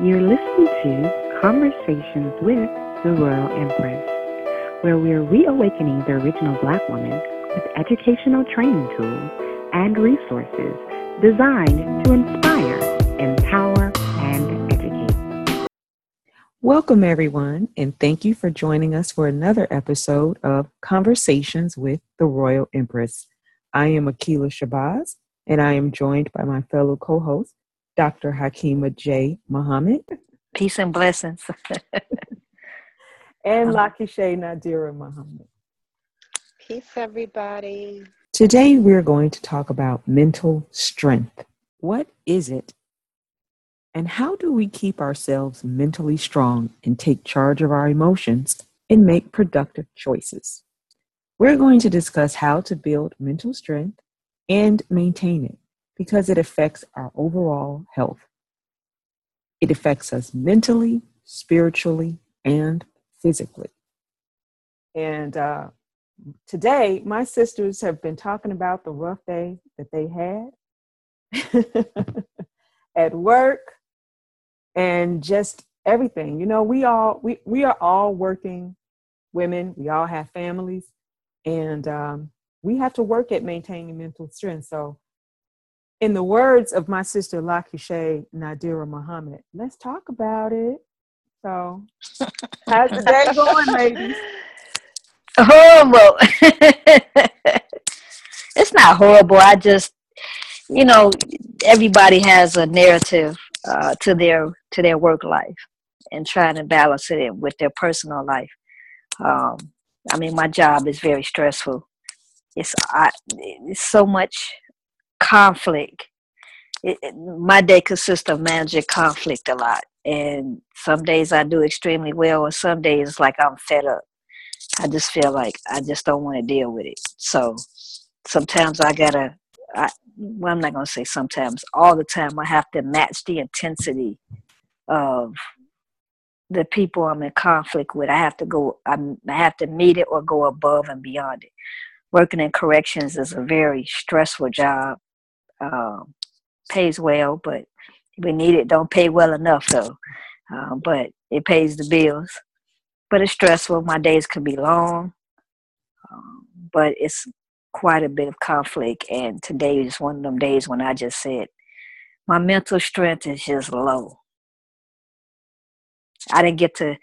You're listening to Conversations with the Royal Empress, where we're reawakening the original Black woman with educational training tools and resources designed to inspire, empower, and educate. Welcome, everyone, and thank you for joining us for another episode of Conversations with the Royal Empress. I am Akila Shabazz, and I am joined by my fellow co host, Dr. Hakima J. Muhammad. Peace and blessings. and uh-huh. Nadira Muhammad. Peace, everybody. Today, we're going to talk about mental strength. What is it? And how do we keep ourselves mentally strong and take charge of our emotions and make productive choices? We're going to discuss how to build mental strength and maintain it because it affects our overall health. It affects us mentally, spiritually, and physically. And uh, today, my sisters have been talking about the rough day that they had at work and just everything. You know, we all we we are all working women. We all have families, and um, we have to work at maintaining mental strength. So in the words of my sister Lakisha Nadira Muhammad, let's talk about it. So, how's the day going, ladies? Horrible. it's not horrible. I just, you know, everybody has a narrative uh, to their to their work life, and trying to balance it with their personal life. Um, I mean, my job is very stressful. It's I, it's so much conflict. It, it, my day consists of managing conflict a lot. And some days I do extremely well, and some days like I'm fed up. I just feel like I just don't want to deal with it. So sometimes I gotta, I, well, I'm not gonna say sometimes, all the time I have to match the intensity of the people I'm in conflict with. I have to go, I'm, I have to meet it or go above and beyond it. Working in corrections is a very stressful job um, pays well, but we need it. Don't pay well enough though, um, but it pays the bills. But it's stressful. My days can be long, um, but it's quite a bit of conflict. And today is one of them days when I just said my mental strength is just low. I didn't get to,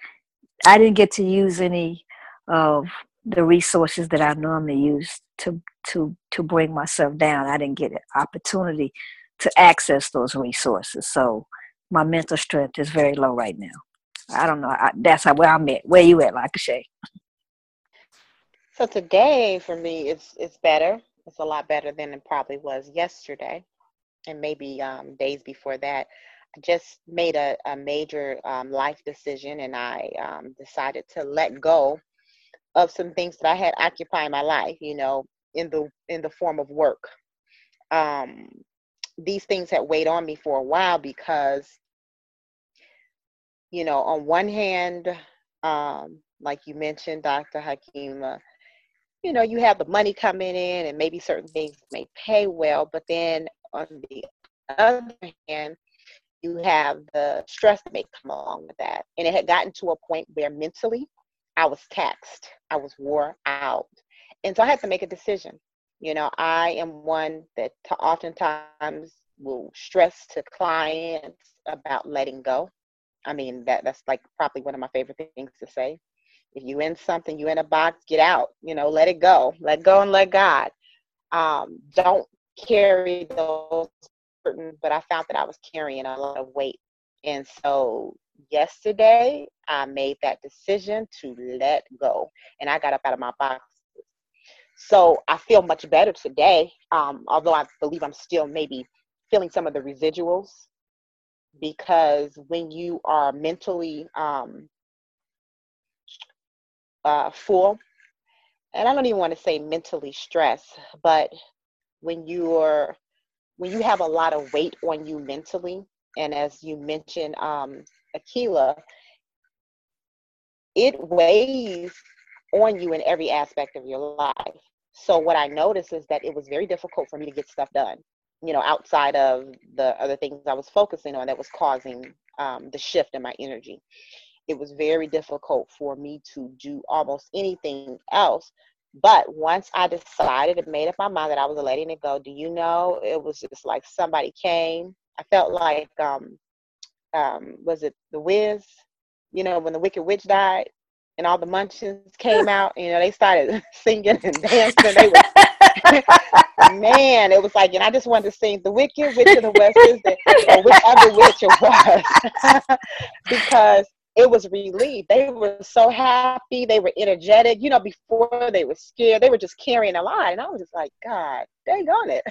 I didn't get to use any of the resources that I normally use to to to bring myself down. I didn't get an opportunity to access those resources. So my mental strength is very low right now. I don't know. I, that's how where I'm at. Where you at, like Shay? So today for me, it's it's better. It's a lot better than it probably was yesterday, and maybe um, days before that. I just made a, a major um, life decision, and I um, decided to let go of some things that I had occupying my life. You know, in the in the form of work. Um, these things had weighed on me for a while because, you know, on one hand, um, like you mentioned, Dr. Hakima, you know, you have the money coming in and maybe certain things may pay well, but then on the other hand, you have the stress that may come along with that. And it had gotten to a point where mentally I was taxed, I was wore out. And so I had to make a decision. You know, I am one that oftentimes will stress to clients about letting go. I mean, that that's like probably one of my favorite things to say. If you in something, you in a box, get out. You know, let it go. Let go and let God. Um, don't carry those certain, but I found that I was carrying a lot of weight. And so yesterday I made that decision to let go. And I got up out of my box so I feel much better today, um, although I believe I'm still maybe feeling some of the residuals because when you are mentally um, uh, full, and I don't even want to say mentally stressed, but when you're when you have a lot of weight on you mentally, and as you mentioned, um, Akila, it weighs on you in every aspect of your life. So what I noticed is that it was very difficult for me to get stuff done, you know, outside of the other things I was focusing on that was causing um, the shift in my energy. It was very difficult for me to do almost anything else. But once I decided and made up my mind that I was letting it go, do you know, it was just like somebody came. I felt like, um, um, was it The Wiz? You know, when the Wicked Witch died and all the munchkins came out, you know, they started singing and dancing. They were, man, it was like, and I just wanted to sing the Wicked Witch of the West is the, or whichever witch it was, because it was relief. They were so happy. They were energetic. You know, before they were scared, they were just carrying a lot. And I was just like, God, dang on it.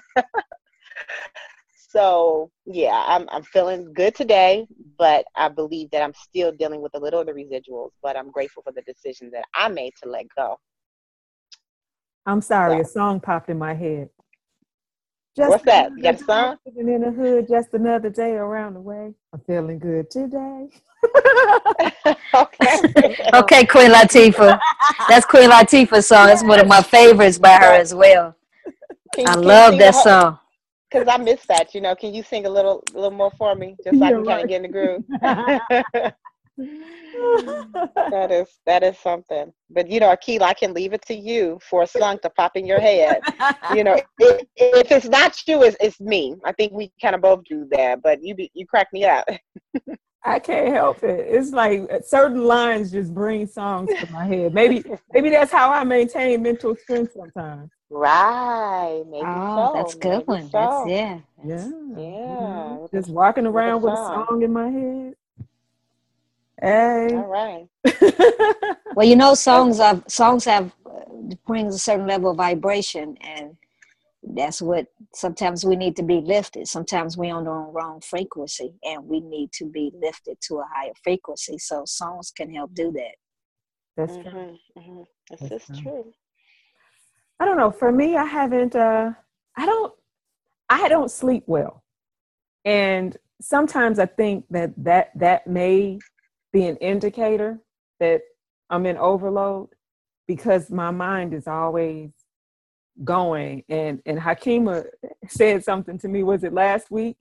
So yeah, I'm I'm feeling good today, but I believe that I'm still dealing with a little of the residuals. But I'm grateful for the decision that I made to let go. I'm sorry, So- a song popped in my head. Just What's that? You got a song? day living in the hood, just another day around the way. I'm feeling good today. okay. Okay, Queen Latifah. That's Queen Latifah's song. It's one of my favorites by her as well. Can- I can love that song. Cause I missed that, you know. Can you sing a little, a little more for me, just so I Yeah, can kind of get in the groove? that is that is something. But you know, Akila, I can leave it to you for a song to pop in your head. You know, if, if it's not you, it's, it's me. I think we kind of both do that. But you be, you crack me up. I can't help it. It's like uh, certain lines just bring songs to my head. Maybe maybe that's how I maintain mental strength sometimes. Right? Maybe Oh, so. that's a good maybe one. So. That's yeah. Yeah. Yeah, mhm. with Just a- walking around with a song. song in my head. Hey. All right. Well, you know, songs have songs have uh, brings a certain level of vibration, and that's what sometimes we need to be lifted. Sometimes we're on the wrong frequency, and we need to be lifted to a higher frequency. So songs can help do that. That's true. hmm hmm This That's is true. true. I don't know. For me, I haven't. Uh, I don't. I don't sleep well, and sometimes I think that that that may be an indicator that I'm in overload because my mind is always going. And and Hakima said something to me. Was it last week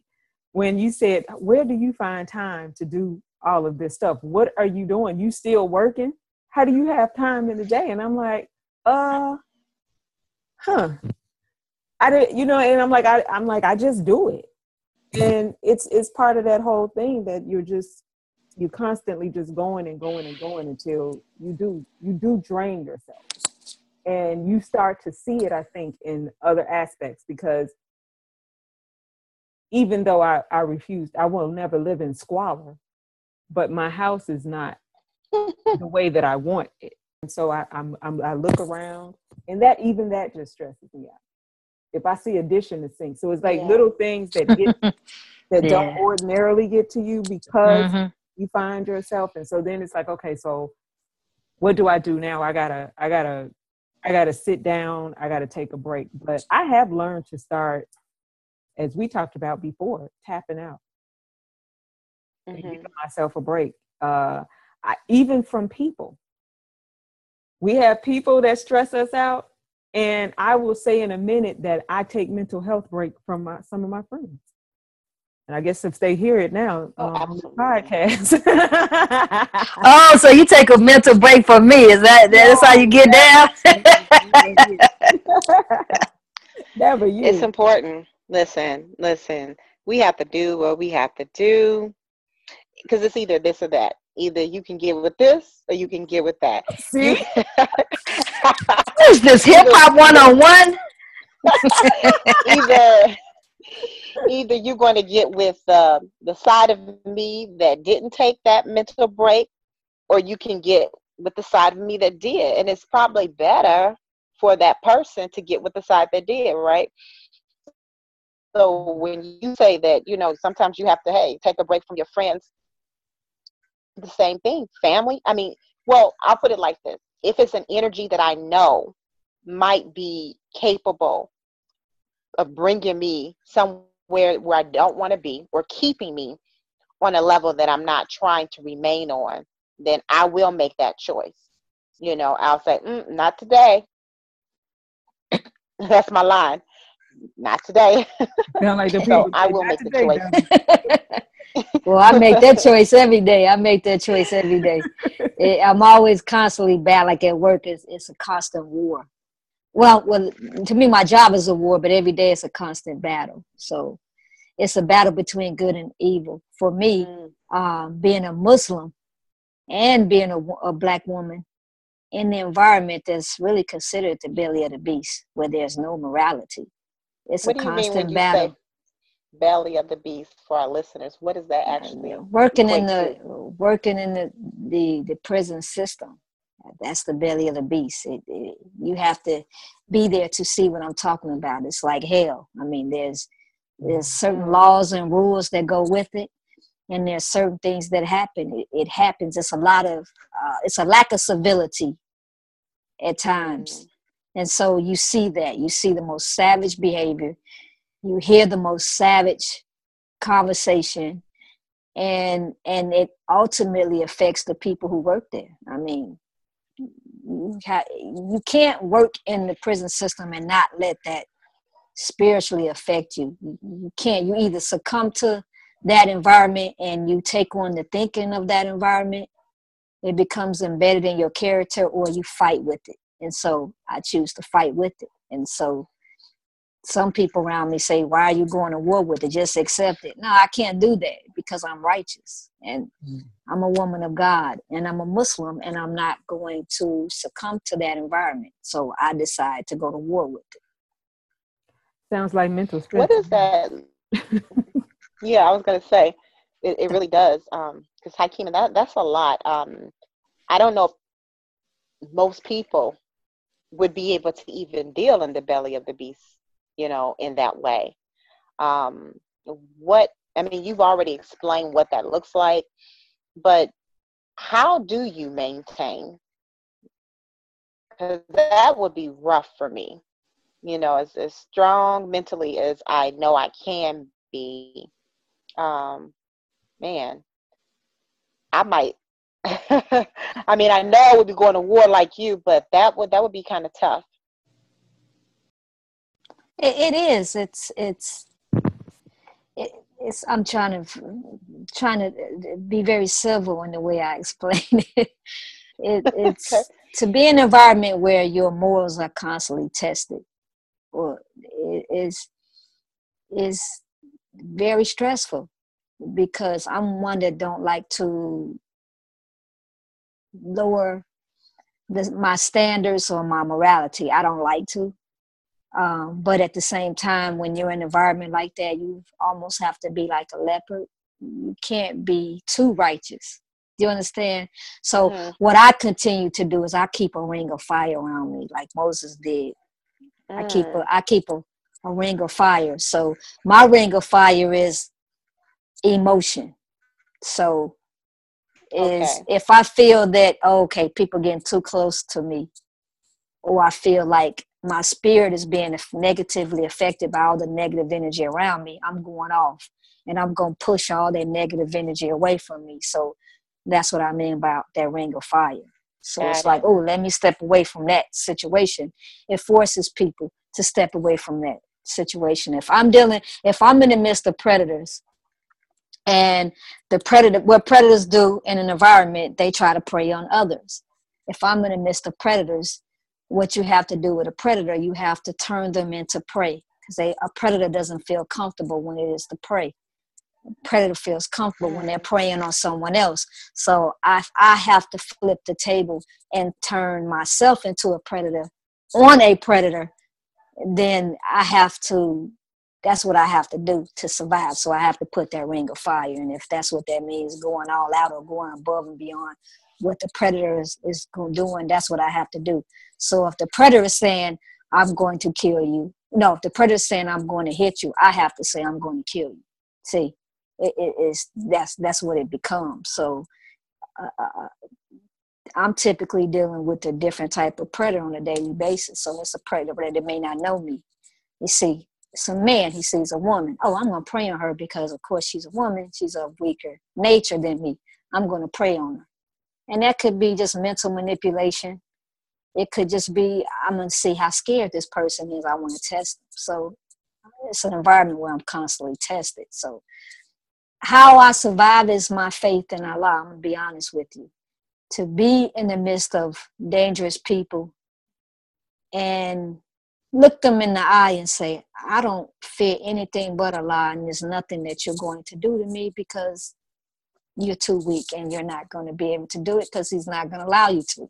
when you said, "Where do you find time to do all of this stuff? What are you doing? You still working? How do you have time in the day?" And I'm like, "Uh." huh i did you know and i'm like I, i'm like i just do it and it's it's part of that whole thing that you're just you're constantly just going and going and going until you do you do drain yourself and you start to see it i think in other aspects because even though i i refused i will never live in squalor but my house is not the way that i want it and so I, I'm, I'm i look around and that even that just stresses me out if i see a dish in the sink so it's like Yeah. little things that get that don't ordinarily get to you because Mhm. you find yourself and so then it's like okay so what do i do now i gotta i gotta i gotta sit down i gotta take a break but i have learned to start as we talked about before tapping out and Mhm. giving myself a break. Uh I, even from people. We have people that stress us out and i will say in a minute that i take mental health break from my, some of my friends and i guess if they hear it now Oh, um, the podcast Oh, so you take a mental break from me? Is that that's how you get down? never you It's important. Listen, listen. We have to do what we have to do because it's either this or that. Either you can get with this or you can get with that. You- see What is this hip hop one on one? either either you're going to get with uh, the side of me that didn't take that mental break or you can get with the side of me that did. And it's probably better for that person to get with the side that did right? So when you say that you know sometimes you have to hey take a break from your friends the same thing. Family i mean well i'll put it like this. If it's an energy that i know might be capable of bringing me somewhere where where I don't want to be or keeping me on a level that I'm not trying to remain on, then I will make that choice. You know, I'll say, mm, not today. That's my line. Not today. sound like the So I will "Not make the today, choice." Well, I make that choice every day. I make that choice every day. It, I'm always constantly bad. Like at work, it's, it's a constant war. Well, well, to me, my job is a war, but every day it's a constant battle. So it's a battle between good and evil. For me, mm. um, being a Muslim and being a, a black woman in the environment that's really considered the belly of the beast, where there's no morality. It's what a constant battle belly of the beast for our listeners what does that actually working in the to? working in the, the the prison system that's the belly of the beast. It, it, you have to be there to see what i'm talking about. It's like hell. I mean there's there's certain mm-hmm. laws and rules that go with it and there's certain things that happen. It, it happens. It's a lot of uh, it's a lack of civility at times. Mm. and so you see that. You see the most savage behavior. You hear the most savage conversation and and it ultimately affects the people who work there. I mean you, can't work in the prison system and not let that spiritually affect you you can't you either succumb to that environment and you take on the thinking of that environment it becomes embedded in your character or you fight with it. And so i choose to fight with it. And so some people around me say, Why are you going to war with it? Just accept it. No, I can't do that because I'm righteous and mm. I'm a woman of God and I'm a Muslim and I'm not going to succumb to that environment. So I decide to go to war with it. Sounds like mental strength. What is that? yeah, I was going to say, it, it really does. Because um, Hakima, that, that's a lot. Um, I don't know if most people would be able to even deal in the belly of the beast you know, in that way. Um, what, I mean, you've already explained what that looks like, but how do you maintain? Because that would be rough for me, you know, as, as strong mentally as I know I can be. Um, man, I might. I mean, I know I would be going to war like you, but that would that would be kind of tough. It, it is. It's it's it, it's. I'm trying to trying to be very civil in the way I explain it. it it's okay. to be in an environment where your morals are constantly tested, or is is very stressful because I'm one that don't like to lower the, my standards or my morality. I don't like to. Um, but at the same time, when you're in an environment like that, you almost have to be like a leopard. You can't be too righteous. Do you understand? So mm-hmm. what I continue to do is I keep a ring of fire around me, like Moses did. Mm. I keep a I keep a, a ring of fire. So my ring of fire is emotion. So is okay. if I feel that oh, okay, people getting too close to me, or I feel like my spirit is being negatively affected by all the negative energy around me, I'm going off and I'm going to push all that negative energy away from me. So that's what I mean about that ring of fire. So Got it's it. like, oh, let me step away from that situation. It forces people to step away from that situation. If I'm dealing, if I'm in the midst of predators and the predator, what predators do in an environment, they try to prey on others. If I'm in the midst of predators, what you have to do with a predator, you have to turn them into prey because a predator doesn't feel comfortable when it is the prey. A predator feels comfortable when they're preying on someone else. So I, I have to flip the table and turn myself into a predator on a predator. Then I have to, that's what I have to do to survive. So I have to put that ring of fire. And if that's what that means, going all out or going above and beyond what the predator is, is doing, that's what I have to do. So if the predator is saying, I'm going to kill you, no, if the predator is saying, I'm going to hit you, I have to say, I'm going to kill you. See, it, it is that's that's what it becomes. So uh, uh, uh, I'm typically dealing with a different type of predator on a daily basis. So it's a predator that may not know me. You see, it's a man, he sees a woman. Oh, I'm going to prey on her because, of course, she's a woman. She's of weaker nature than me. I'm going to prey on her. And that could be just mental manipulation. It could just be, I'm going to see how scared this person is. I want to test them. So it's an environment where I'm constantly tested. So how I survive is my faith in Allah. I'm gonna be honest with you. To be in the midst of dangerous people and look them in the eye and say, I don't fear anything but Allah, and there's nothing that you're going to do to me because you're too weak and you're not going to be able to do it because He's not going to allow you to.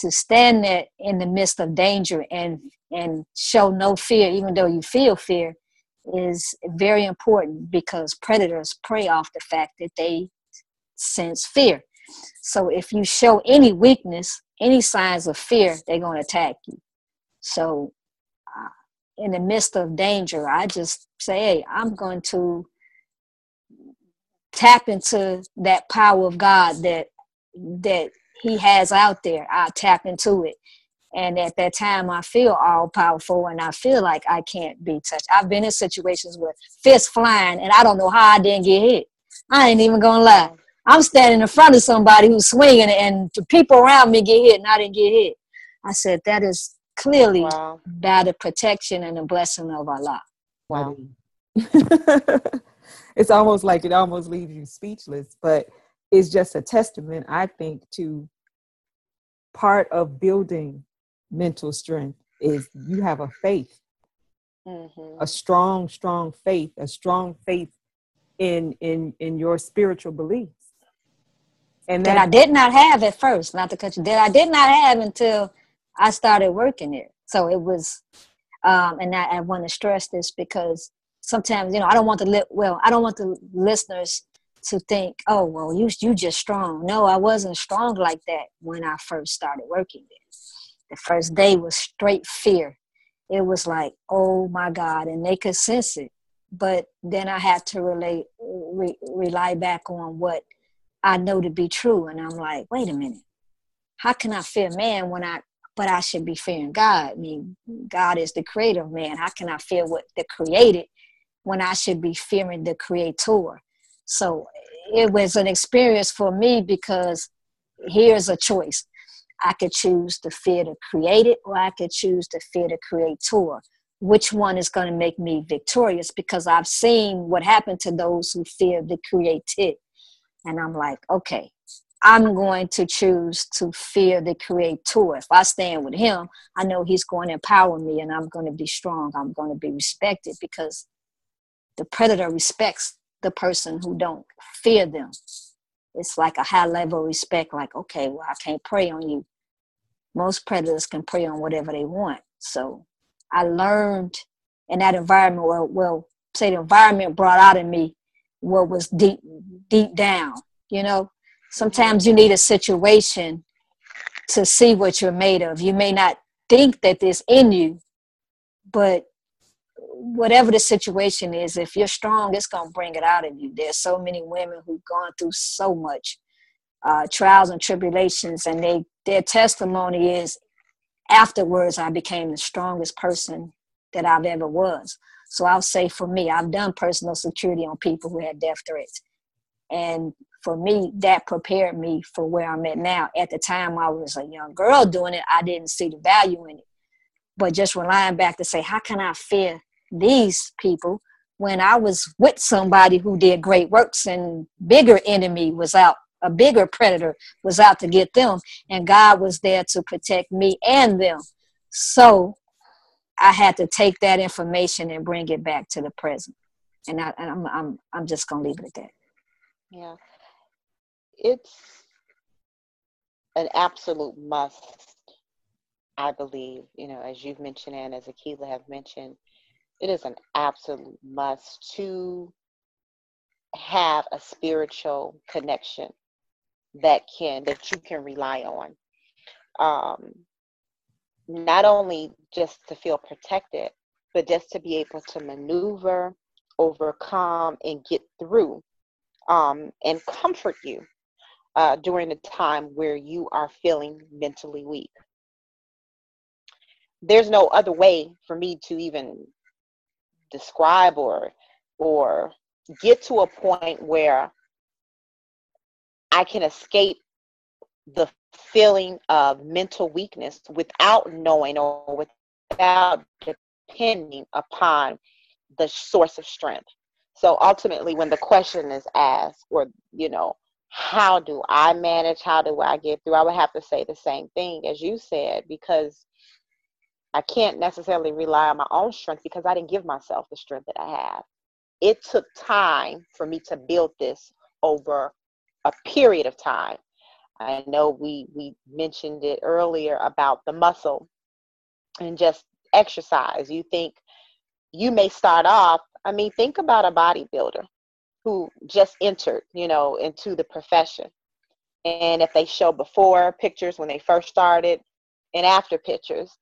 To stand there in the midst of danger and and show no fear, even though you feel fear, is very important because predators prey off the fact that they sense fear. So if you show any weakness, any signs of fear, they're going to attack you. So uh, in the midst of danger, I just say, hey, I'm going to tap into that power of God that that He has out there. I tap into it and at that time, I feel all powerful and I feel like I can't be touched. I've been in situations with fists flying and I don't know how I didn't get hit. I ain't even gonna lie. I'm standing in front of somebody who's swinging and the people around me get hit and I didn't get hit. I said, that is clearly wow. by the protection and the blessing of Allah. Wow. it's almost like it almost leaves you speechless, but it's just a testament, I think, to part of building mental strength is you have a faith mm-hmm. a strong strong faith a strong faith in in in your spiritual beliefs and that, that i did not have at first not to cut you that i did not have until i started working there so it was um and I, I want to stress this because sometimes you know i don't want to li- well i don't want the listeners to think oh well you you just strong no i wasn't strong like that when i first started working there the first day was straight fear. It was like, oh my God, and they could sense it. But then I had to relate, re, rely back on what I know to be true. And I'm like, wait a minute, how can I fear man when I, but I should be fearing God? I mean, God is the creator of man. How can I fear what the created when I should be fearing the creator? So it was an experience for me because here's a choice. I could choose to fear the created or I could choose to fear the creator. Which one is going to make me victorious? Because I've seen what happened to those who fear the created. And I'm like, okay, I'm going to choose to fear the creator. If I stand with him, I know he's going to empower me and I'm going to be strong. I'm going to be respected because the predator respects the person who don't fear them. It's like a high level respect like okay well i can't prey on you. Most predators can prey on whatever they want. So i learned in that environment well, well say the environment brought out in me what was deep deep down you know? Sometimes you need a situation to see what you're made of. You may not think that this in you but whatever the situation is, if you're strong, it's to bring it out of you. There's so many women who've gone through so much uh, trials and tribulations, and they their testimony is afterwards I became the strongest person that I've ever was. So I'll say for me, I've done personal security on people who had death threats. And for me, that prepared me for where I'm at now. At the time I was a young girl doing it, I didn't see the value in it. But just relying back to say, how can I fear these people when I was with somebody who did great works and bigger enemy was out, a bigger predator was out to get them, and God was there to protect me and them. So I had to take that information and bring it back to the present. And, I, and I'm, I'm, I'm just going to leave it at that. Yeah. It's an absolute must, I believe, you know, as you've mentioned and as Akila have mentioned, it is an absolute must to have a spiritual connection that can that you can rely on. Um, not only just to feel protected but just to be able to maneuver overcome and get through um, and comfort you uh, during a time where you are feeling mentally weak. There's no other way for me to even describe or or get to a point where I can escape the feeling of mental weakness without knowing or without depending upon the source of strength. So ultimately, when the question is asked, or, you know, how do I manage? How do I get through? I would have to say the same thing as you said, because I can't necessarily rely on my own strength because I didn't give myself the strength that I have. It took time for me to build this over a period of time. I know we we mentioned it earlier about the muscle and just exercise. You think you may start off, I mean, think about a bodybuilder who just entered, you know, into the profession. And if they show before pictures when they first started and after pictures,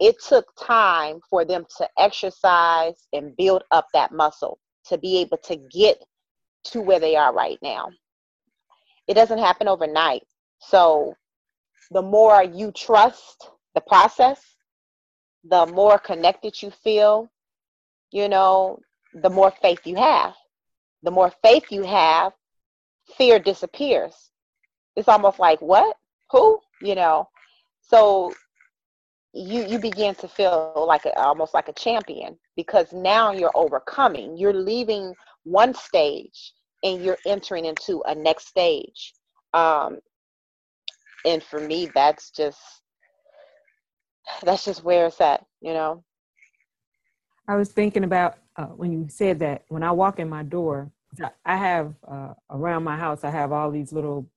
it took time for them to exercise and build up that muscle to be able to get to where they are right now. It doesn't happen overnight. So the more you trust the process, the more connected you feel, you know, the more faith you have. The more faith you have, fear disappears. It's almost like, what? Who? You know. So you you begin to feel like a, almost like a champion because now you're overcoming. You're leaving one stage and you're entering into a next stage. Um and for me that's just that's just where it's at you know? I was thinking about uh, when you said that when i walk in my door i have uh, around my house i have all these little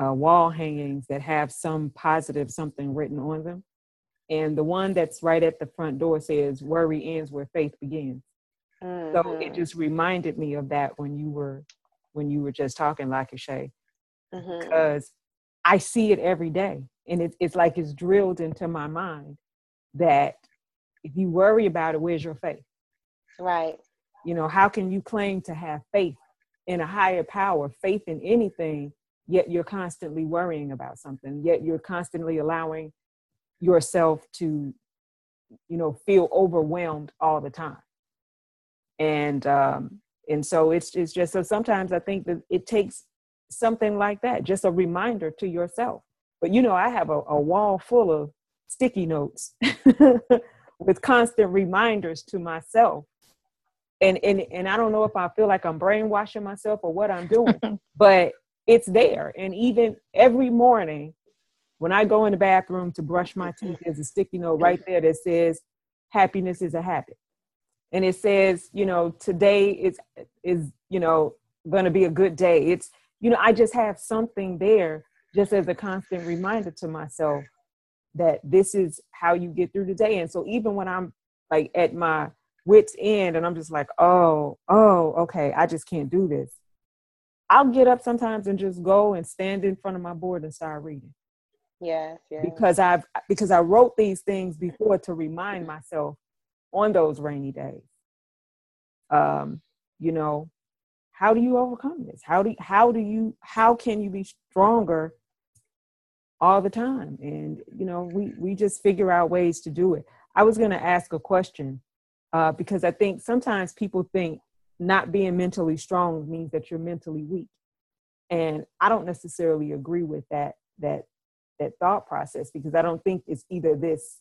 uh, wall hangings that have some positive something written on them and the one that's right at the front door says worry ends where faith begins mm-hmm. so it mm-hmm. just reminded me of that when you were when you were just talking like shay mm-hmm. because i see it every day and it, it's like it's drilled into my mind that if you worry about it where's your faith right you know how can you claim to have faith in a higher power faith in anything yet you're constantly worrying about something yet you're constantly allowing yourself to you know feel overwhelmed all the time. And um and so it's it's just so sometimes i think that it takes something like that just a reminder to yourself. But you know i have a, a wall full of sticky notes with constant reminders to myself. And and and i don't know if i feel like i'm brainwashing myself or what i'm doing but it's there. And even every morning when I go in the bathroom to brush my teeth, there's a sticky note right there that says, happiness is a habit. And it says, you know, today is, is, you know, going to be a good day. It's, you know, I just have something there just as a constant reminder to myself that this is how you get through the day. And so even when I'm like at my wits end and I'm just like, oh, oh, okay, I just can't do this. I'll get up sometimes and just go and stand in front of my board and start reading. Yes, yes. Because I've because I wrote these things before to remind myself on those rainy days. Um, you know, how do you overcome this? How do how do you how can you be stronger all the time? And you know, we we just figure out ways to do it. I was going to ask a question uh, because I think sometimes people think not being mentally strong means that you're mentally weak, and I don't necessarily agree with that. That that thought process because I don't think it's either this.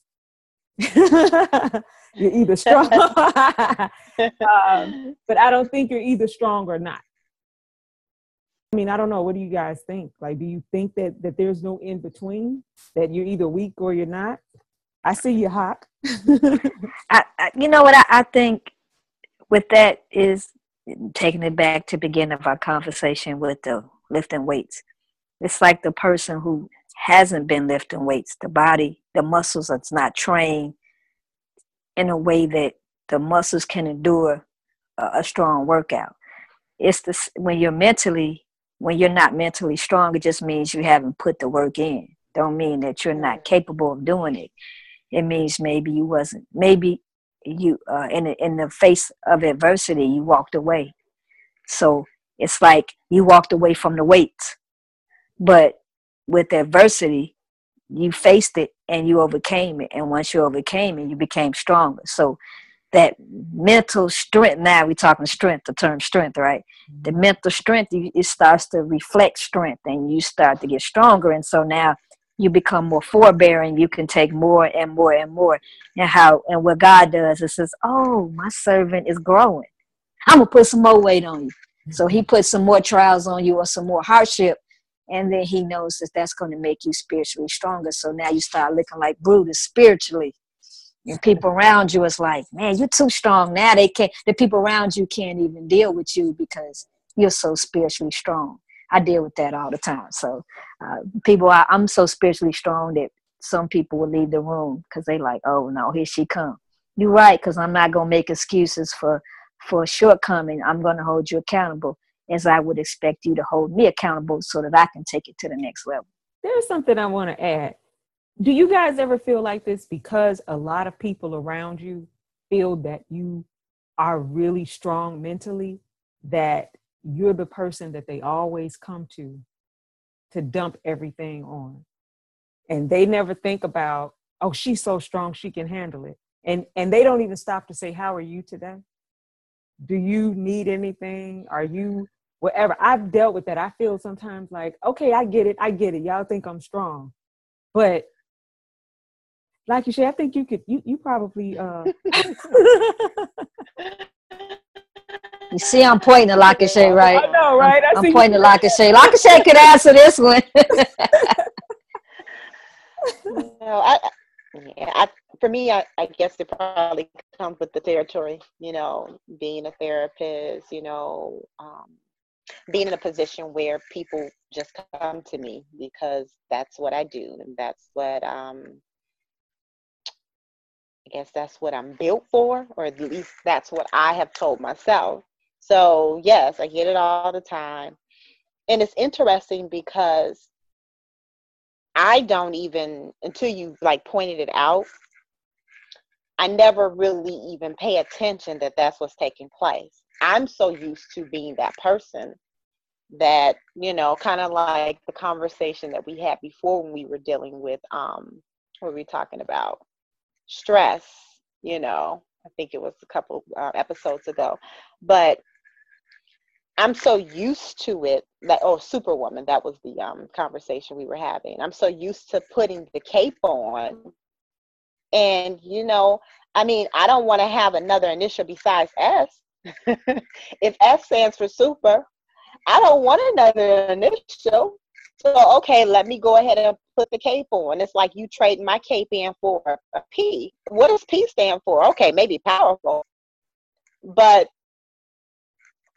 you're either strong, um, but I don't think you're either strong or not. I mean, I don't know. What do you guys think? Like, do you think that that there's no in between? That you're either weak or you're not? I see you hot. I, I, you know what I, I think with that is taking it back to begin of our conversation with the lifting weights. It's like the person who hasn't been lifting weights. The body, the muscles are not trained in a way that the muscles can endure a, a strong workout. It's the when you're mentally when you're not mentally strong, it just means you haven't put the work in. Don't mean that you're not capable of doing it. It means maybe you wasn't. Maybe you uh, in in the face of adversity, you walked away. So it's like you walked away from the weights, but with adversity, you faced it and you overcame it. And once you overcame it, you became stronger. So that mental strength, now we're talking strength, the term strength, right? The mm-hmm. mental strength, it starts to reflect strength and you start to get stronger. And so now you become more forbearing. You can take more and more and more. And how, and what God does is says, oh, my servant is growing. I'm gonna put some more weight on you. So he puts some more trials on you or some more hardship, and then he knows that that's going to make you spiritually stronger. So now you start looking like Brutus spiritually, and people around you is like, man, you're too strong. Now they can't. The people around you can't even deal with you because you're so spiritually strong. I deal with that all the time. So uh, people, I, I'm so spiritually strong that some people will leave the room because they like, oh no, here she come. You're right, because I'm not gonna make excuses for for shortcoming. I'm gonna hold you accountable as I would expect you to hold me accountable so that I can take it to the next level. There's something I want to add. Do you guys ever feel like this because a lot of people around you feel that you are really strong mentally, that you're the person that they always come to to dump everything on? And they never think about, oh, she's so strong, she can handle it. And and they don't even stop to say, How are you today? Do you need anything? Are you whatever. I've dealt with that. I feel sometimes like, okay, I get it, I get it. Y'all think I'm strong, but like you said, I think you could. You you probably. uh You see, I'm pointing to Lakashay, right? I know, right? I I'm, I'm pointing to Lakashay. Lakashay could answer this one. no, I, yeah, I, for me, I, I guess it probably comes with the territory, you know, being a therapist, you know, um, being in a position where people just come to me because that's what I do and that's what um I guess that's what I'm built for or at least that's what I have told myself. So, yes, I get it all the time. And it's interesting because I don't even until you like pointed it out I never really even pay attention that that's what's taking place. I'm so used to being that person that you know kind of like the conversation that we had before when we were dealing with um what were we talking about? Stress you know i think it was a couple uh, episodes ago. But i'm so used to it that oh superwoman that was the um conversation we were having. I'm so used to putting the cape on and you know i mean i don't want to have another initial besides s if s stands for super I don't want another initial. So okay, let me go ahead and put the cape on. It's like you trading my cape in for a P. What does P stand for? Okay, maybe powerful. But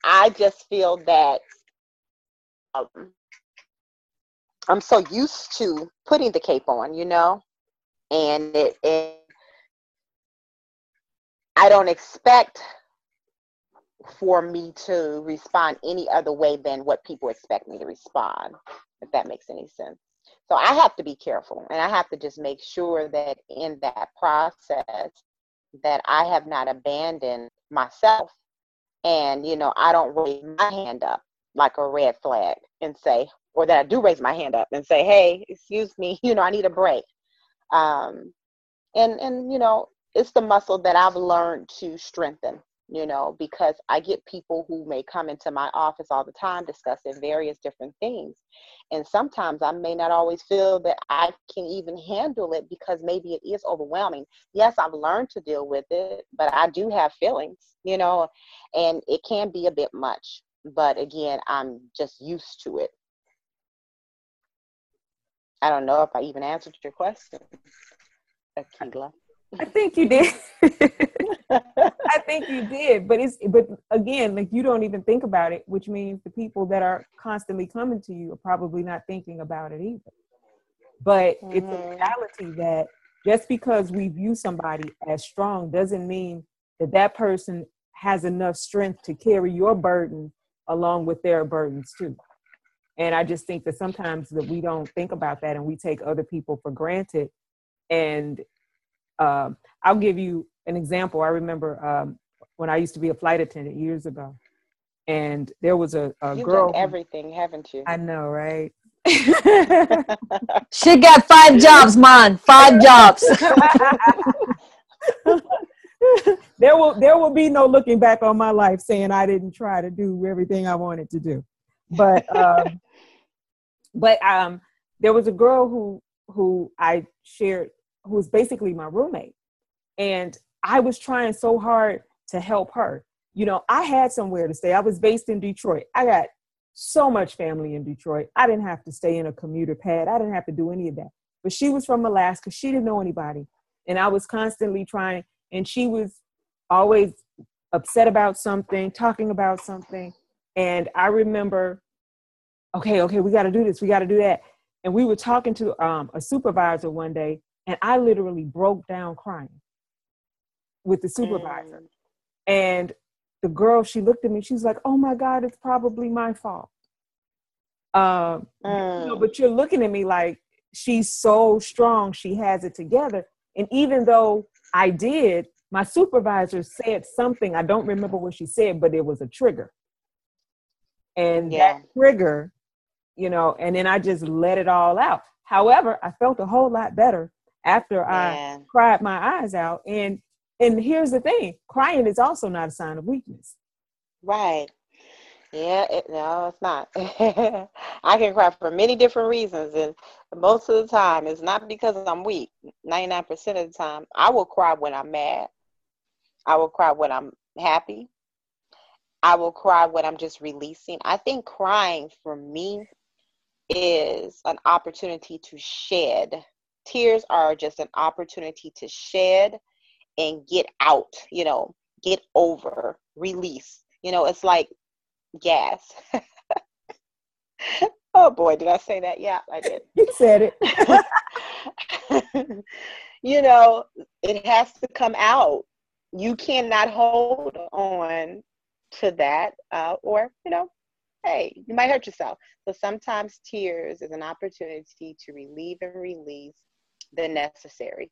I just feel that um, I'm so used to putting the cape on, you know, and it, it I don't expect for me to respond any other way than what people expect me to respond, if that makes any sense. So I have to be careful and I have to just make sure that in that process that I have not abandoned myself and you know I don't raise my hand up like a red flag and say or that I do raise my hand up and say hey excuse me you know I need a break um and and you know it's the muscle that I've learned to strengthen you know, because I get people who may come into my office all the time discussing various different things. And sometimes I may not always feel that I can even handle it because maybe it is overwhelming. Yes, I've learned to deal with it, but I do have feelings, you know, and it can be a bit much. But again, I'm just used to it. I don't know if I even answered your question, Akila. I think you did. I think you did, but it's but again, like you don't even think about it, which means the people that are constantly coming to you are probably not thinking about it either. But mm-hmm. it's a mm-hmm. reality that just because we view somebody as strong doesn't mean that that person has enough strength to carry your burden along with their burdens too. And I just think that sometimes that we don't think about that and we take other people for granted. And um, I'll give you an example. I remember um, when I used to be a flight attendant years ago, and there was a, a You've girl. Done everything, haven't you? I know, right? she got five jobs, man. Five jobs. there will there will be no looking back on my life saying I didn't try to do everything I wanted to do. But um, but um, there was a girl who who I shared who was basically my roommate. And I was trying so hard to help her. you know, I had somewhere to stay. I was based in Detroit. I got so much family in Detroit. I didn't have to stay in a commuter pad. I didn't have to do any of that. But she was from Alaska. She didn't know anybody. And I was constantly trying, and she was always upset about something, talking about something. And I remember, okay, okay, we got to do this, we got to do that. And we were talking to um, a supervisor one day, and I literally broke down crying with the supervisor. Mm. And the girl, she looked at me, she's like, oh my God, it's probably my fault. Um, mm. you know, mm. but you're looking at me like she's so strong, she has it together. And even though I did, my supervisor said something, I don't remember what she said, but it was a trigger. And yeah. that trigger, you know, and then I just let it all out. However, I felt a whole lot better after I cried my eyes out. And and here's the thing, crying is also not a sign of weakness. Right. Yeah, it, no, it's not. I can cry for many different reasons, and most of the time, it's not because I'm weak. Ninety-nine percent of the time, I will cry when I'm mad. I will cry when I'm happy. I will cry when I'm just releasing. I think crying for me is an opportunity to shed. Tears are just an opportunity to shed and get out, you know, get over, release. You know, it's like gas. oh boy, did I say that? Yeah, I did. You said it. you know, it has to come out you cannot hold on to that uh, or you know hey you might hurt yourself so sometimes tears is an opportunity to relieve and release the necessary.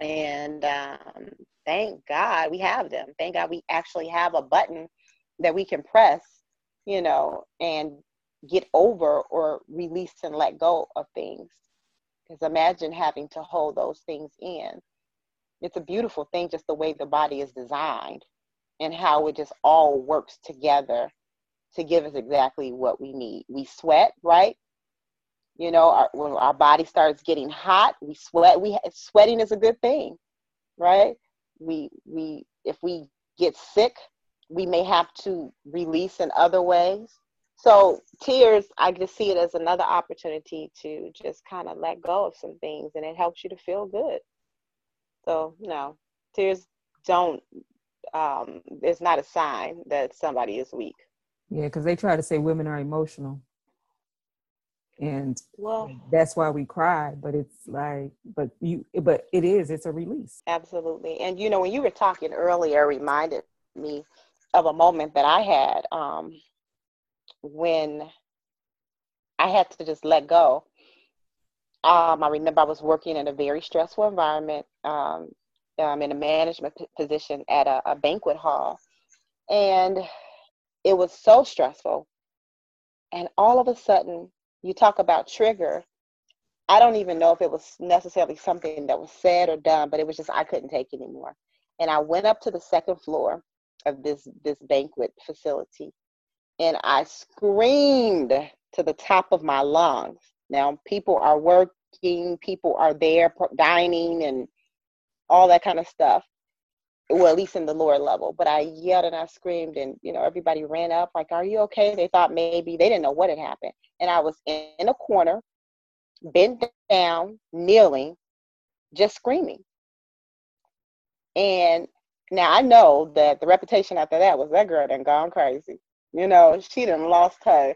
And um, thank god we have them. Thank god we actually have a button that we can press you know and get over or release and let go of things. Because imagine having to hold those things in. It's a beautiful thing just the way the body is designed and how it just all works together to give us exactly what we need. We sweat right you know our, when our body starts getting hot we sweat we sweating is a good thing right we we if we get sick we may have to release in other ways so tears i just see it as another opportunity to just kind of let go of some things and it helps you to feel good so no, tears don't. Um, it's not a sign that somebody is weak. Yeah, because they try to say women are emotional, and well, that's why we cry. But it's like, but you, but it is. It's a release. Absolutely, and you know, when you were talking earlier, reminded me of a moment that I had um, when I had to just let go um, I remember I was working in a very stressful environment um, um, in a management p- position at a, a banquet hall. And it was so stressful. And all of a sudden, you talk about trigger. I don't even know if it was necessarily something that was said or done, but it was just I couldn't take anymore. And I went up to the second floor of this this banquet facility and I screamed to the top of my lungs now, people are working, people are there dining and all that kind of stuff. Well, at least in the lower level. But I yelled and I screamed, and you know, everybody ran up, like, Are you okay? They thought maybe they didn't know what had happened. And I was in a corner, bent down, kneeling, just screaming. And now I know that the reputation after that was that girl done gone crazy. You know, she done lost her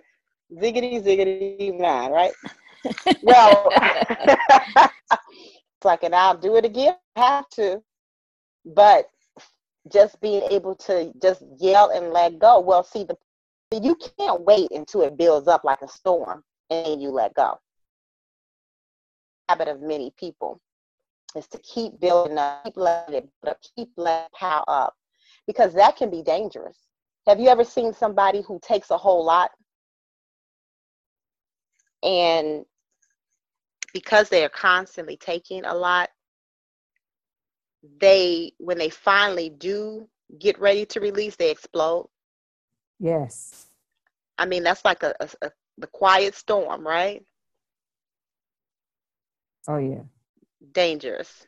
ziggity ziggity man, right? well, it's like, and I'll do it again. I have to, but just being able to just yell and let go. Well, see, the you can't wait until it builds up like a storm and you let go. Habit of many people is to keep building up, keep letting it keep letting power up, because that can be dangerous. Have you ever seen somebody who takes a whole lot and because they are constantly taking a lot, they when they finally do get ready to release, they explode. Yes. I mean, that's like a, a, a the quiet storm, right? Oh yeah. Dangerous.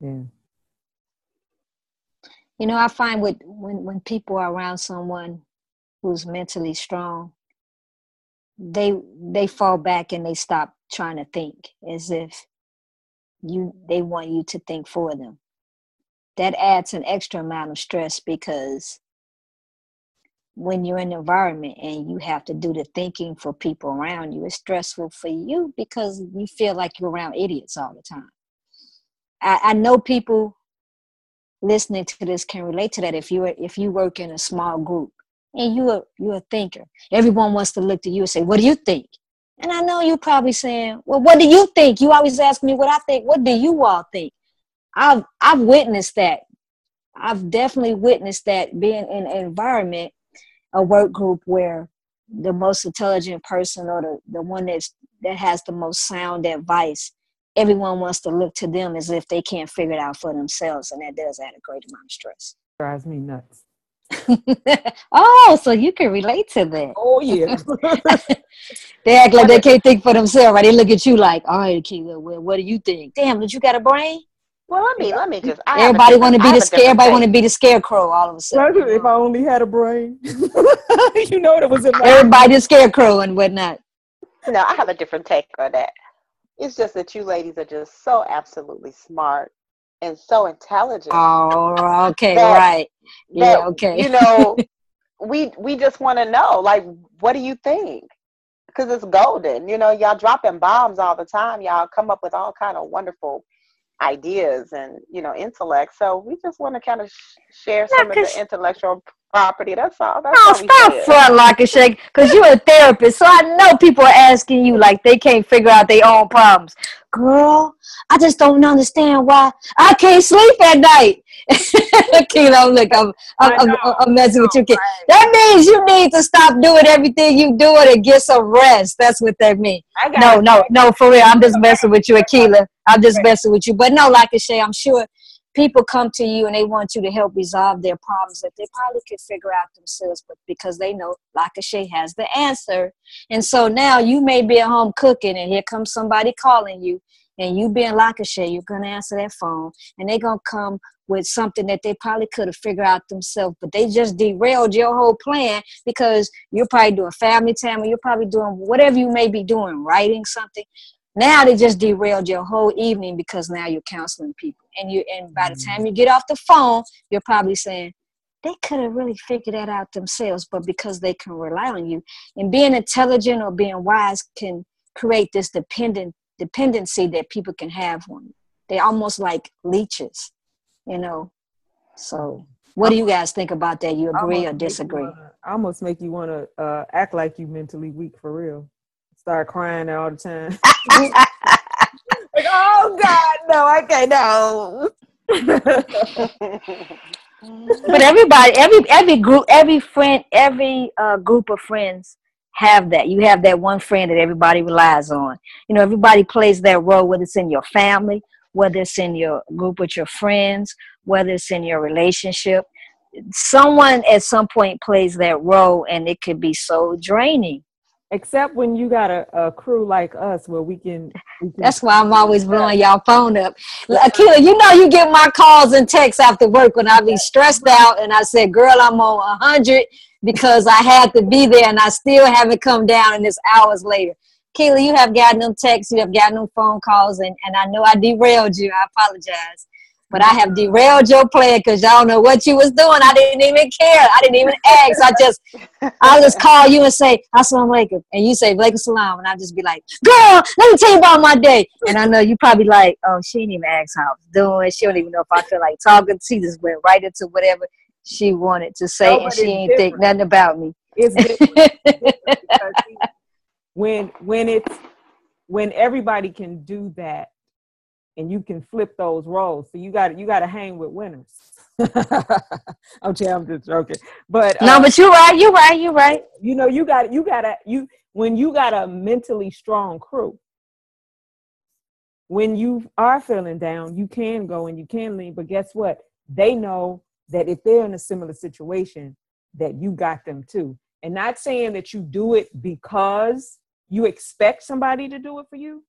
Yeah. You know, I find with when when people are around someone who's mentally strong, they they fall back and they stop trying to think as if you they want you to think for them. That adds an extra amount of stress because when you're in an environment and you have to do the thinking for people around you, it's stressful for you because you feel like you're around idiots all the time. I, I know people listening to this can relate to that if you if you work in a small group and you're you're a thinker. Everyone wants to look to you and say, "What do you think?" And I know you're probably saying, "Well, what do you think?" You always ask me what I think. What do you all think? I've I've witnessed that. I've definitely witnessed that being in an environment, a work group where the most intelligent person or the, the one that's that has the most sound advice, everyone wants to look to them as if they can't figure it out for themselves, and that does add a great amount of stress. Drives me nuts. oh, so you can relate to that. Oh yeah. they act like they can't think for themselves, right? They look at you like, all right, Akilah, well, what do you think? Damn, did you got a brain? Well, let me let me just. I everybody want to be the have scare. different Everybody want to be the scarecrow. All of a sudden, if I only had a brain, you know what it was in my everybody the scarecrow and whatnot. No, I have a different take on that. It's just that you ladies are just so absolutely smart and so intelligent. Oh, okay, That- right. Yeah, that, okay. You know, we we just want to know, like, what do you think? Because it's golden. You know, y'all dropping bombs all the time. Y'all come up with all kind of wonderful ideas and you know intellect. So we just want to kind of sh- share some of 'cause- the intellectual property. That's all. That's Oh, all stop front lock and shake, cause you're a therapist, so I know people are asking you like they can't figure out their own problems. Girl, I just don't understand why I can't sleep at night. Kilo, look, I'm, I'm, I'm, I'm, I'm messing with you, kid. That means you need to stop doing everything you doing and get some rest. That's what that means. No, no, no, for real. I'm just messing with you, Akila. I'm just messing with you. But no, like I say, I'm sure people come to you and they want you to help resolve their problems that they probably could figure out themselves, but because they know Lakashay has the answer. And so now you may be at home cooking and here comes somebody calling you and you being Lakashay, you're gonna answer that phone and they're gonna come with something that they probably could have figured out themselves, but they just derailed your whole plan because you're probably doing family time or you're probably doing whatever you may be doing, writing something. Now they just derailed your whole evening because now you're counseling people. And you and by the time you get off the phone, you're probably saying, they could have really figured that out themselves, but because they can rely on you. And being intelligent or being wise can create this dependent dependency that people can have on you. They almost like leeches, you know. So what do you guys think about that? You agree or Almost make you disagree? wanna- almost make you want to uh, act like you mentally weak for real. Start crying all the time. like, oh God, no, I can't. No. but everybody every every group every friend every uh, group of friends have that you have that one friend that everybody relies on you know everybody plays that role whether it's in your family whether it's in your group with your friends whether it's in your relationship someone at some point plays that role and it could be so draining Except when you got a, a crew like us where we can. We can that's why i'm always blowing y'all phone up Akila, you know you get my calls and texts after work when i be stressed out and i said girl i'm on 100 because i had to be there and i still haven't come down and it's hours later Keela, you have gotten them texts, you have gotten them phone calls, and, and I know I derailed you. I apologize. But I have derailed your plan because y'all know what you was doing. I didn't even care. I didn't even ask. I just I just call you and say, Assalamu alaikum. And you say, Walaikum salam. And I just be like, girl, let me tell you about my day. And I know you probably like, oh, she didn't even ask how I was doing. She don't even know if I feel like talking. She just went right into whatever she wanted to say. No, and she it's ain't think nothing about me. it's different because see, when when it's when everybody can do that and you can flip those roles so you got you got to hang with winners okay i'm just joking but no, uh, but you're right. You're right. You're right. you know you got it. you got to you when you got a mentally strong crew when you are feeling down you can go and you can lean but guess what they know that if they're in a similar situation that you got them too and not saying that you do it because you expect somebody to do it for you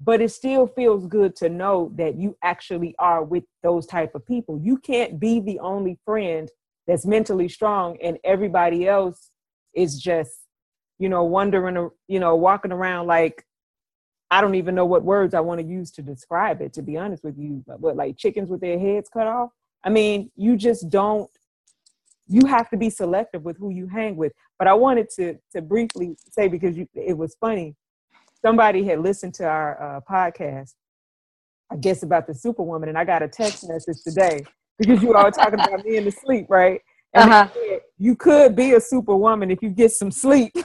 but it still feels good to know that you actually are with those type of people. You can't be the only friend that's mentally strong and everybody else is just you know wondering you know walking around like i don't even know what words i want to use to describe it to be honest with you. But like chickens with their heads cut off? I mean you just don't you have to be selective with who you hang with. But i wanted to to briefly say because you, it was funny somebody had listened to our uh, podcast, I guess about the Superwoman, and I got a text message today because you all talking about me in the sleep, right? And uh-huh. said, you could be a superwoman if you get some sleep. hey,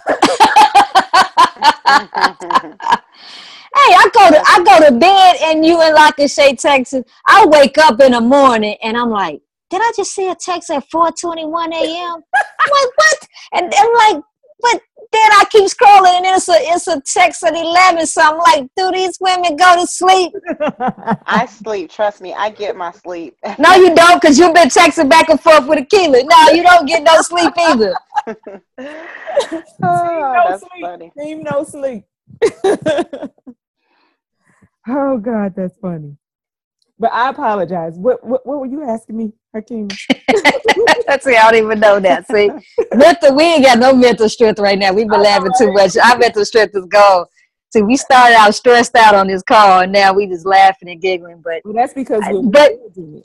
I go to I go to bed and you in Shay, Texas. I wake up in the morning and I'm like, did I just see a text at 4:21 a.m.? like what? And I'm like, but then I keep scrolling and it's a it's a text at eleven. So I'm like, do these women go to sleep? I sleep. Trust me, I get my sleep. no, you don't, because you've been texting back and forth with Akila. No, you don't get no sleep either. oh, no that's sleep. funny. Team no sleep. oh God, that's funny. But I apologize. What what, what were you asking me, Hakeem? See, I don't even know that. See, mental, we ain't got no mental strength right now. We've been laughing too much. Our mental strength is gone. See, we started out stressed out on this call, and now we just laughing and giggling. But well, that's because. I, but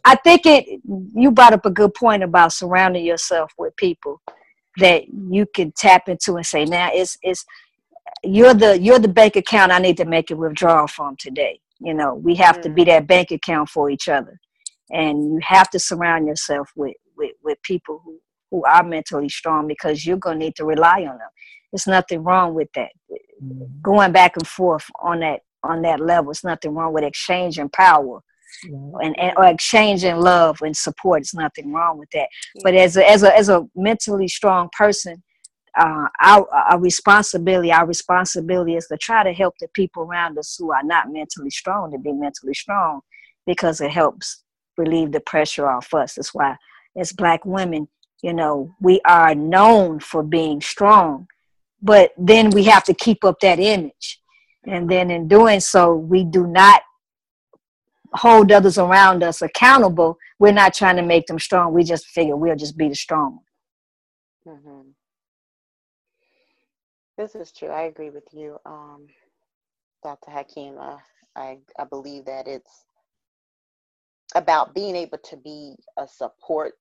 I think it. You brought up a good point about surrounding yourself with people that you can tap into and say, "Now it's it's you're the you're the bank account I need to make a withdrawal from today." You know, we have mm. to be mm. that bank account for each other. And you have to surround yourself with, with, with people who, who are mentally strong because you're going to need to rely on them. There's nothing wrong with that. Mm. Going back and forth on that on that level, it's nothing wrong with exchanging power. And, and or exchanging love and support. It's nothing wrong with that. But as a, as a as a mentally strong person, uh, our, our responsibility, our responsibility is to try to help the people around us who are not mentally strong to be mentally strong because it helps relieve the pressure off us. That's why, as Black women, you know, we are known for being strong, but then we have to keep up that image. And then in doing so, we do not hold others around us accountable. We're not trying to make them strong. We just figure we'll just be the strong one. Mm-hmm. This is true. I agree with you, um, Dr. Hakima. I, I believe that it's about being able to be a support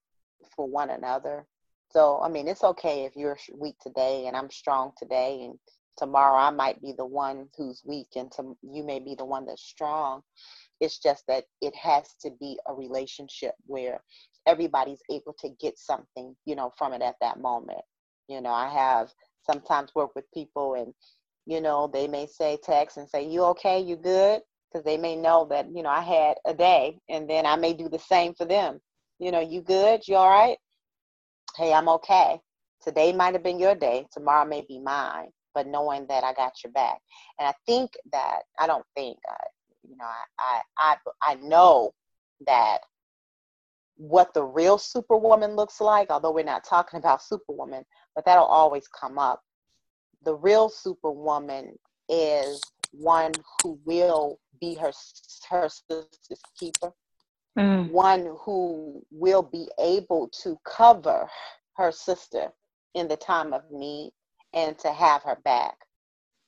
for one another. So, I mean, it's okay if you're weak today and I'm strong today, and tomorrow I might be the one who's weak and to, you may be the one that's strong. It's just that it has to be a relationship where everybody's able to get something, you know, from it at that moment. You know, I have sometimes work with people and you know they may say text and say you okay? You good? Because they may know that you know i had a day and then i may do the same for them. You know you good? You all right? Hey i'm okay. Today might have been your day. Tomorrow may be mine but knowing that i got your back. And i think that i don't think uh, you know I, I i i know that what the real superwoman looks like, although we're not talking about superwoman, but that'll always come up. The real superwoman is one who will be her her sister's keeper, mm. one who will be able to cover her sister in the time of need and to have her back,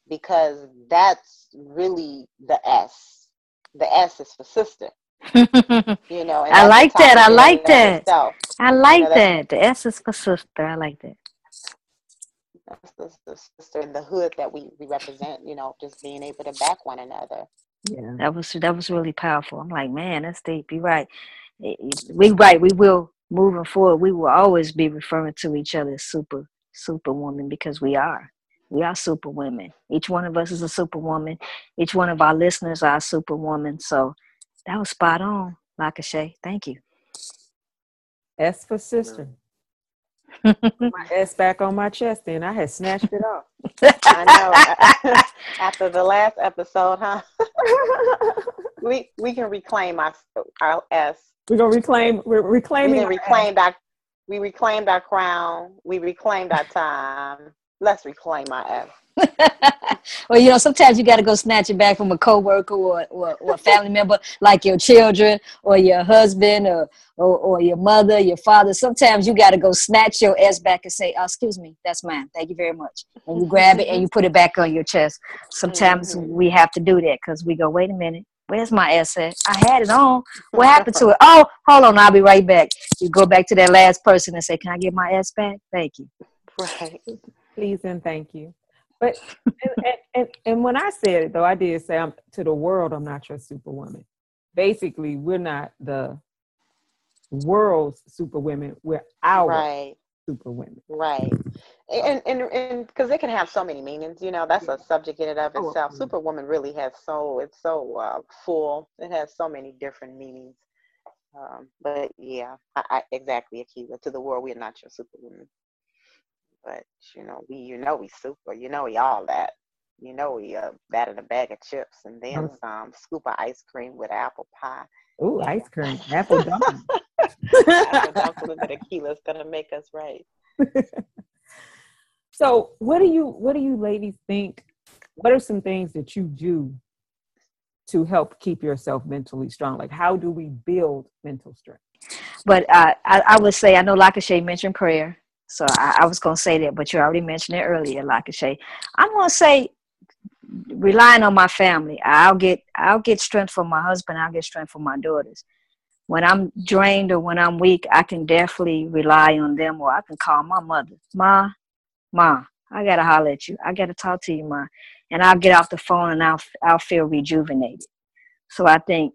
because that's really the S. The S is for sister you know, I like that. I like that. I like you know, that. The S is for sister. I like that. That's the, the sister in the hood that we, we represent, you know, just being able to back one another. Yeah. That was that was really powerful. I'm like, man, that's deep. You're right. We right, we will moving forward, we will always be referring to each other as super superwoman because we are. We are superwomen. Each one of us is a superwoman. Each one of our listeners are a superwoman. So that was spot on, Lakashay. Thank you. S for sister. My S back on my chest, and I had snatched it off. I know. After the last episode, huh? we we can reclaim our our S. We're gonna reclaim. We're reclaiming. We reclaimed our. We reclaimed our crown. We reclaimed our time. Let's reclaim our S. or you know, sometimes you got to go snatch it back from a coworker or, or or a family member, like your children or your husband or, or or your mother, your father. Sometimes you got to go snatch your S back and say, oh, "Excuse me, that's mine. Thank you very much." And you grab it and you put it back on your chest. Sometimes Mhm. we have to do that because we go, "Wait a minute." Where's my at? I had it on. What happened to it? Oh, hold on. I'll be right back. You go back to that last person and say, Can I get my S back? Thank you. Right. Please and thank you. But and, and, and, when I said it though, I did say I'm to the world, I'm not your superwoman. Basically, we're not the world's superwomen, we're our Right. superwomen. Right. And and and because it can have so many meanings, you know, that's a subject in and of Oh, itself. absolutely. Superwoman really has so it's so uh, full. It has so many different meanings. Um, but yeah, I, I exactly, Akila. To the world, we're not your superwoman. But you know, we you know we super. You know we all that. You know we uh, that in a bag of chips and then Oh. some. Scoop of ice cream with apple pie. Ooh, Yeah. ice cream, apple dumpling. apple dumpling that Akila is gonna make us right. so what do you what do you ladies think what are some things that you do to help keep yourself mentally strong like how do we build mental strength But uh, I, I would say, I know Lakashay mentioned prayer. So I, I was going to say that, but you already mentioned it earlier, Lakashay. I'm going to say, relying on my family. I'll get I'll get strength from my husband. I'll get strength from my daughters. When I'm drained or when I'm weak, I can definitely rely on them, or I can call my mother. Ma, ma, I gotta holler at you. I gotta talk to you, ma, and I'll get off the phone and I'll I'll feel rejuvenated. So I think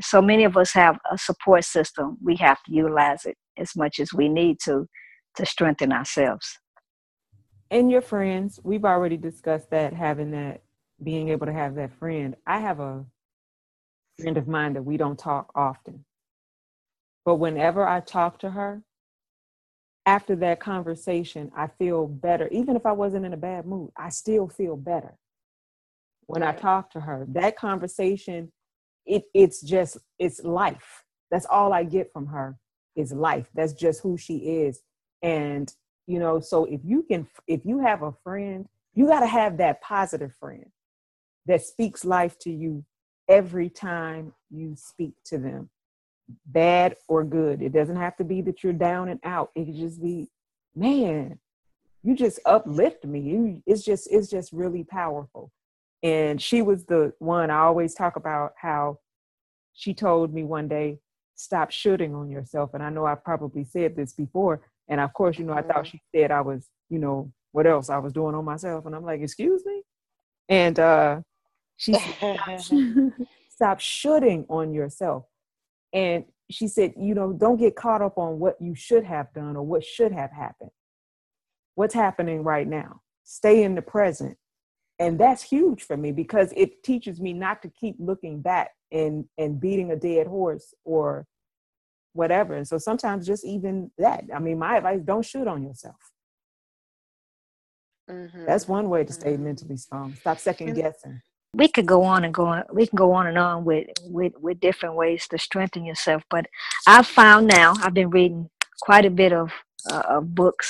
so many of us have a support system. We have to utilize it as much as we need to to strengthen ourselves. and your friends we've already discussed that having that being able to have that friend. I have a friend of mine that we don't talk often. But whenever i talk to her after that conversation i feel better. Even if i wasn't in a bad mood i still feel better. When i talk to her that conversation it, it's just it's life. That's all i get from her is life. That's just who she is and you know so if you can if you have a friend you got to have that positive friend that speaks life to you every time you speak to them bad or good. It doesn't have to be that you're down and out. It could just be man you just uplift me. You it's just it's just really powerful. And she was the one i always talk about how she told me one day stop shooting on yourself. And i know i've probably said this before and of course you know i thought Mhm. she said i was you know what else i was doing on myself. And i'm like excuse me? And uh she said stop, stop shooting on yourself. And she said you know don't get caught up on what you should have done or what should have happened. What's happening right now? Stay in the present. And that's huge for me because it teaches me not to keep looking back and and beating a dead horse or whatever. And so sometimes just even that i mean my advice don't shoot on yourself. Mhm. that's one way to stay Mhm. mentally strong. Stop second guessing. We could go on and go on we can go on and on with with with different ways to strengthen yourself but i've found now i've been reading quite a bit of uh, of books.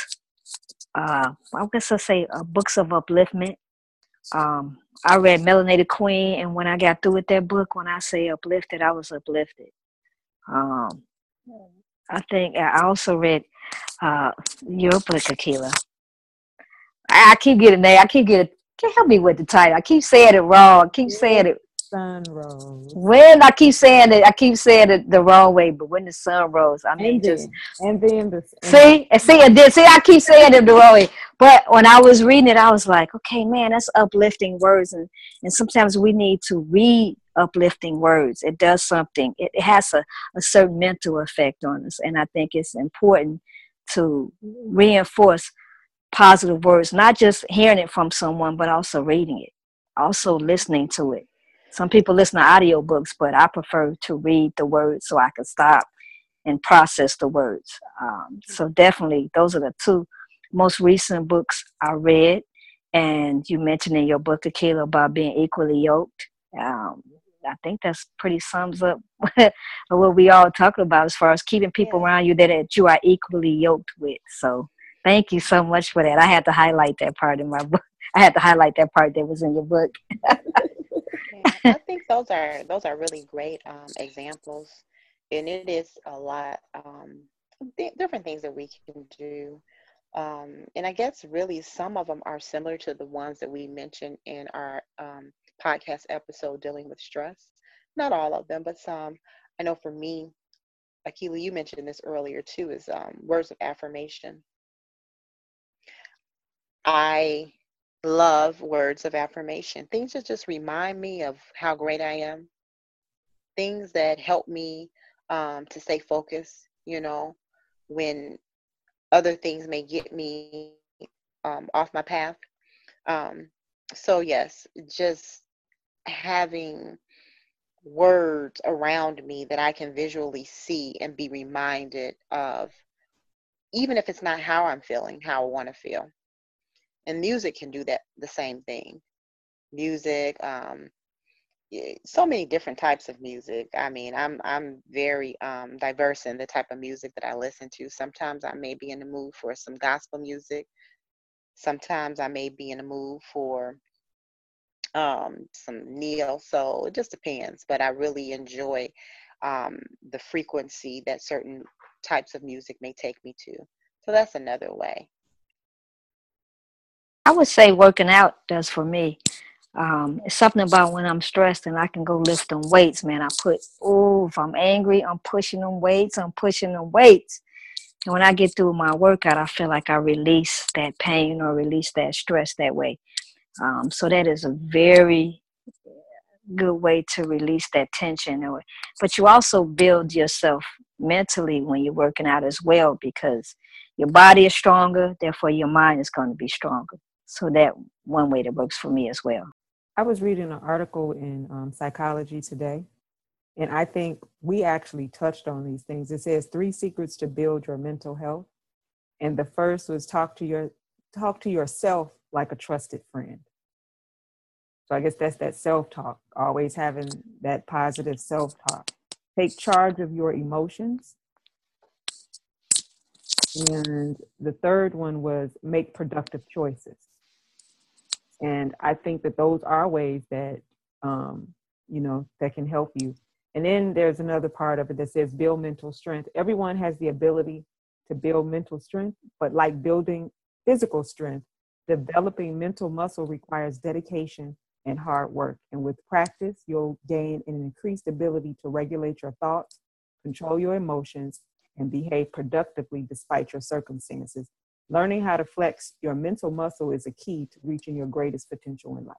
Uh i guess i'll say uh, books of upliftment. Um i read melanated queen and when i got through with that book when i say uplifted i was uplifted. Um i think i also read uh your book akila i, I keep getting there i keep getting can't help me with the title. I keep saying it wrong. I keep saying it sun rose when I keep saying it, I keep saying it the wrong way, but when the sun rose, I mean, and just then and then the and see and see and then see. I keep saying it the wrong way, but when I was reading it, I was like, okay, man, that's uplifting words, and and sometimes we need to read uplifting words. It does something. It, has a, a certain mental effect on us, and I think it's important to reinforce positive words, not just hearing it from someone, but also reading it, also listening to it. Some people listen to audiobooks, but I prefer to read the words so I can stop and process the words. Um, so definitely, those are the two most recent books I read. And you mentioned in your book, Akila, about being equally yoked. Um, I think that's pretty sums up what we all talk about as far as keeping people Yeah. around you that, that you are equally yoked with. So thank you so much for that. I had to highlight that part in my book, I had to highlight that part that was in your book. yeah, I think those are those are really great um, examples, and it is a lot um, th- different things that we can do. Um, and I guess really some of them are similar to the ones that we mentioned in our um, podcast episode dealing with stress. Not all of them, but some. I know for me, Akila, you mentioned this earlier too, is um, words of affirmation. I love words of affirmation. Things that just remind me of how great I am. Things that help me um, to stay focused, you know, when other things may get me um, off my path. Um, so, yes, just having words around me that I can visually see and be reminded of, even if it's not how I'm feeling, how I want to feel. And music can do that the same thing. Music, um, so many different types of music. I mean, I'm I'm very um, diverse in the type of music that I listen to. Sometimes I may be in the mood for some gospel music. Sometimes I may be in the mood for um, some neo soul. It just depends, but I really enjoy um, the frequency that certain types of music may take me to. So that's another way. I would say working out does for me. Um, it's something about when I'm stressed and I can go lift them weights, man. I put, oh, if I'm angry, I'm pushing them weights, I'm pushing them weights. And when I get through my workout, I feel like I release that pain or release that stress that way. Um, so that is a very good way to release that tension. But you also build yourself mentally when you're working out as well because your body is stronger, therefore your mind is going to be stronger. So that one way that works for me as well. I was reading an article in um, Psychology Today, and I think we actually touched on these things. It says three secrets to build your mental health, and the first was talk to your talk to yourself like a trusted friend. So I guess that's that self talk, always having that positive self talk. Take charge of your emotions. And the third one was make productive choices. And I think that those are ways that, um, you know, that can help you. And then there's another part of it that says build mental strength. Everyone has the ability to build mental strength, but like building physical strength, developing mental muscle requires dedication and hard work. And with practice, you'll gain an increased ability to regulate your thoughts, control your emotions, and behave productively despite your circumstances. Learning how to flex your mental muscle is a key to reaching your greatest potential in life.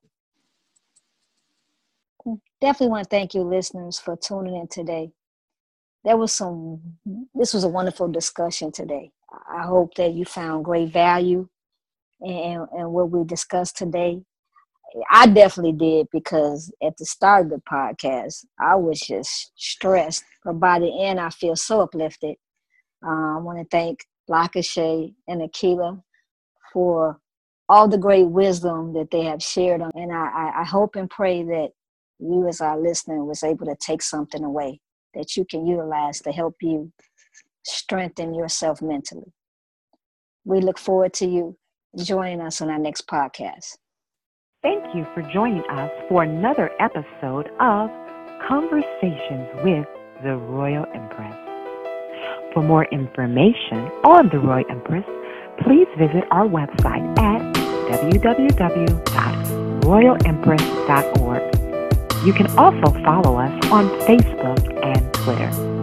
Definitely want to thank you, listeners, for tuning in today. There was some, this was a wonderful discussion today. I hope that you found great value in, in what we discussed today. I definitely did because at the start of the podcast, I was just stressed. But by the end, I feel so uplifted. Uh, I want to thank Lakashay and Akila for all the great wisdom that they have shared. And I, I hope and pray that you, as our listener, was able to take something away that you can utilize to help you strengthen yourself mentally. We look forward to you joining us on our next podcast. Thank you for joining us for another episode of Conversations with the Royal Empress. For more information on the Royal Empress, please visit our website at www.royalempress.org. You can also follow us on Facebook and Twitter.